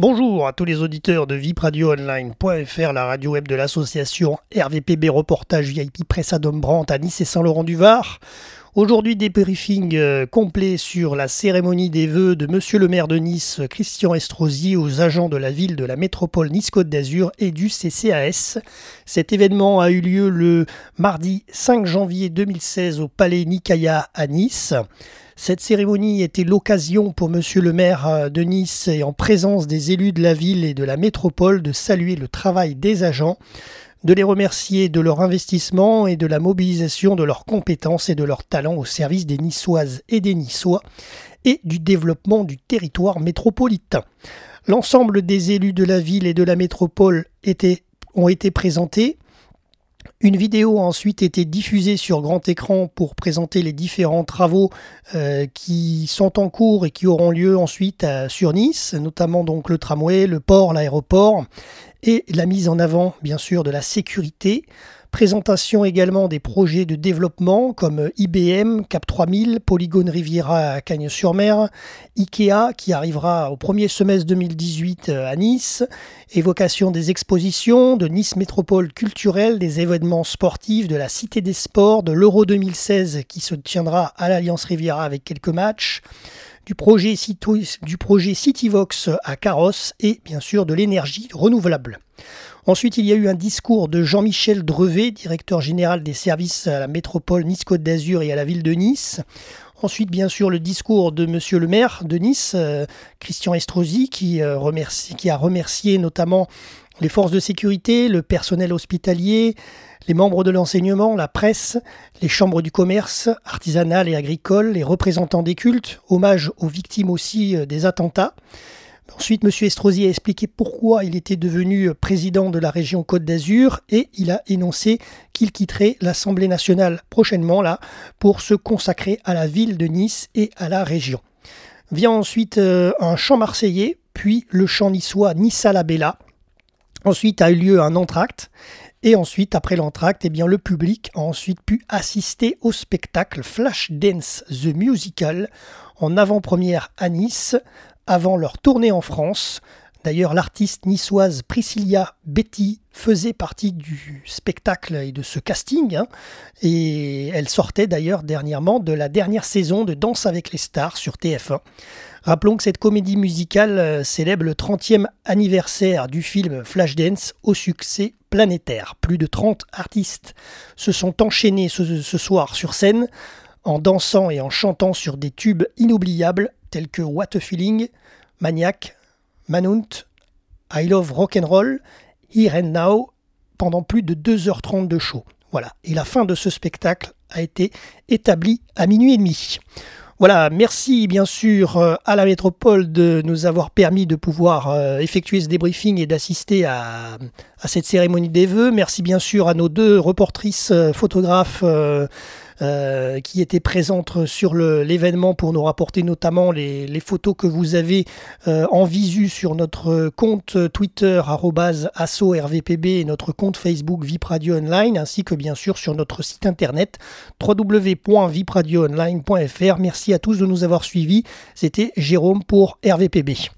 Bonjour à tous les auditeurs de vipradioonline.fr, la radio web de l'association RVPB Reportage VIP Presse à Brandt à Nice et Saint-Laurent-du-Var. Aujourd'hui, des briefings euh, complets sur la cérémonie des vœux de Monsieur le maire de Nice, Christian Estrosi, aux agents de la ville de la métropole Nice-Côte d'Azur et du CCAS. Cet événement a eu lieu le mardi 5 janvier 2016 au Palais Nicaïa à Nice. Cette cérémonie était l'occasion pour Monsieur le maire euh, de Nice et en présence des élus de la ville et de la métropole de saluer le travail des agents, de les remercier de leur investissement et de la mobilisation de leurs compétences et de leurs talents au service des Niçoises et des Niçois et du développement du territoire métropolitain. L'ensemble des élus de la ville et de la métropole ont été présentés. Une vidéo a ensuite été diffusée sur grand écran pour présenter les différents travaux euh, qui sont en cours et qui auront lieu ensuite sur Nice, notamment donc le tramway, le port, l'aéroport et la mise en avant bien sûr de la sécurité. Présentation également des projets de développement comme IBM, Cap 3000, Polygone Riviera à Cagnes-sur-Mer, IKEA qui arrivera au premier semestre 2018 euh, à Nice, évocation des expositions, de Nice Métropole culturelle, des événements sportifs, de la Cité des Sports, de l'Euro 2016 qui se tiendra à l'Alliance Riviera avec quelques matchs, du projet, du projet CityVox à Carrosse et bien sûr de l'énergie renouvelable. Ensuite, il y a eu un discours de Jean-Michel Drevet, directeur général des services à la métropole Nice-Côte d'Azur et à la ville de Nice. Ensuite, bien sûr, le discours de Monsieur le maire de Nice, euh, Christian Estrosi, euh, qui a remercié notamment les forces de sécurité, le personnel hospitalier, les membres de l'enseignement, la presse, les chambres du commerce, artisanales et agricoles, les représentants des cultes, hommage aux victimes aussi euh, des attentats. Ensuite, M. Estrosi a expliqué pourquoi il était devenu président de la région Côte d'Azur et il a énoncé qu'il quitterait l'Assemblée nationale prochainement là pour se consacrer à la ville de Nice et à la région. Vient ensuite euh, un chant marseillais, puis le chant niçois Nissa la Bella. Ensuite a eu lieu un entracte et ensuite, après l'entracte, eh bien, le public a ensuite pu assister au spectacle Flash Dance The Musical en avant-première à Nice avant leur tournée en France. D'ailleurs, l'artiste niçoise Priscilla Betty faisait partie du spectacle et de ce casting. Hein. et elle sortait d'ailleurs dernièrement de la dernière saison de Danse avec les stars sur TF1. Rappelons que cette comédie musicale euh, célèbre le 30e anniversaire du film Flashdance au succès planétaire. Plus de 30 artistes se sont enchaînés ce, ce soir sur scène en dansant et en chantant sur des tubes inoubliables tels que What a Feeling, Maniac, Manunt, I Love Rock'n'Roll, Here and Now, pendant plus de 2h30 de show. Voilà, et la fin de ce spectacle a été établie à minuit et demi. Voilà, merci bien sûr euh, à la métropole de nous avoir permis de pouvoir euh, effectuer ce débriefing et d'assister à, cette cérémonie des vœux. Merci bien sûr à nos deux reportrices euh, photographes. qui étaient présentes sur l'événement pour nous rapporter notamment les, photos que vous avez en visu sur notre compte Twitter @asso_rvpb et notre compte Facebook VIP Online ainsi que bien sûr sur notre site internet www.vipradioonline.fr. Merci à tous de nous avoir suivis. C'était Jérôme pour RVPB.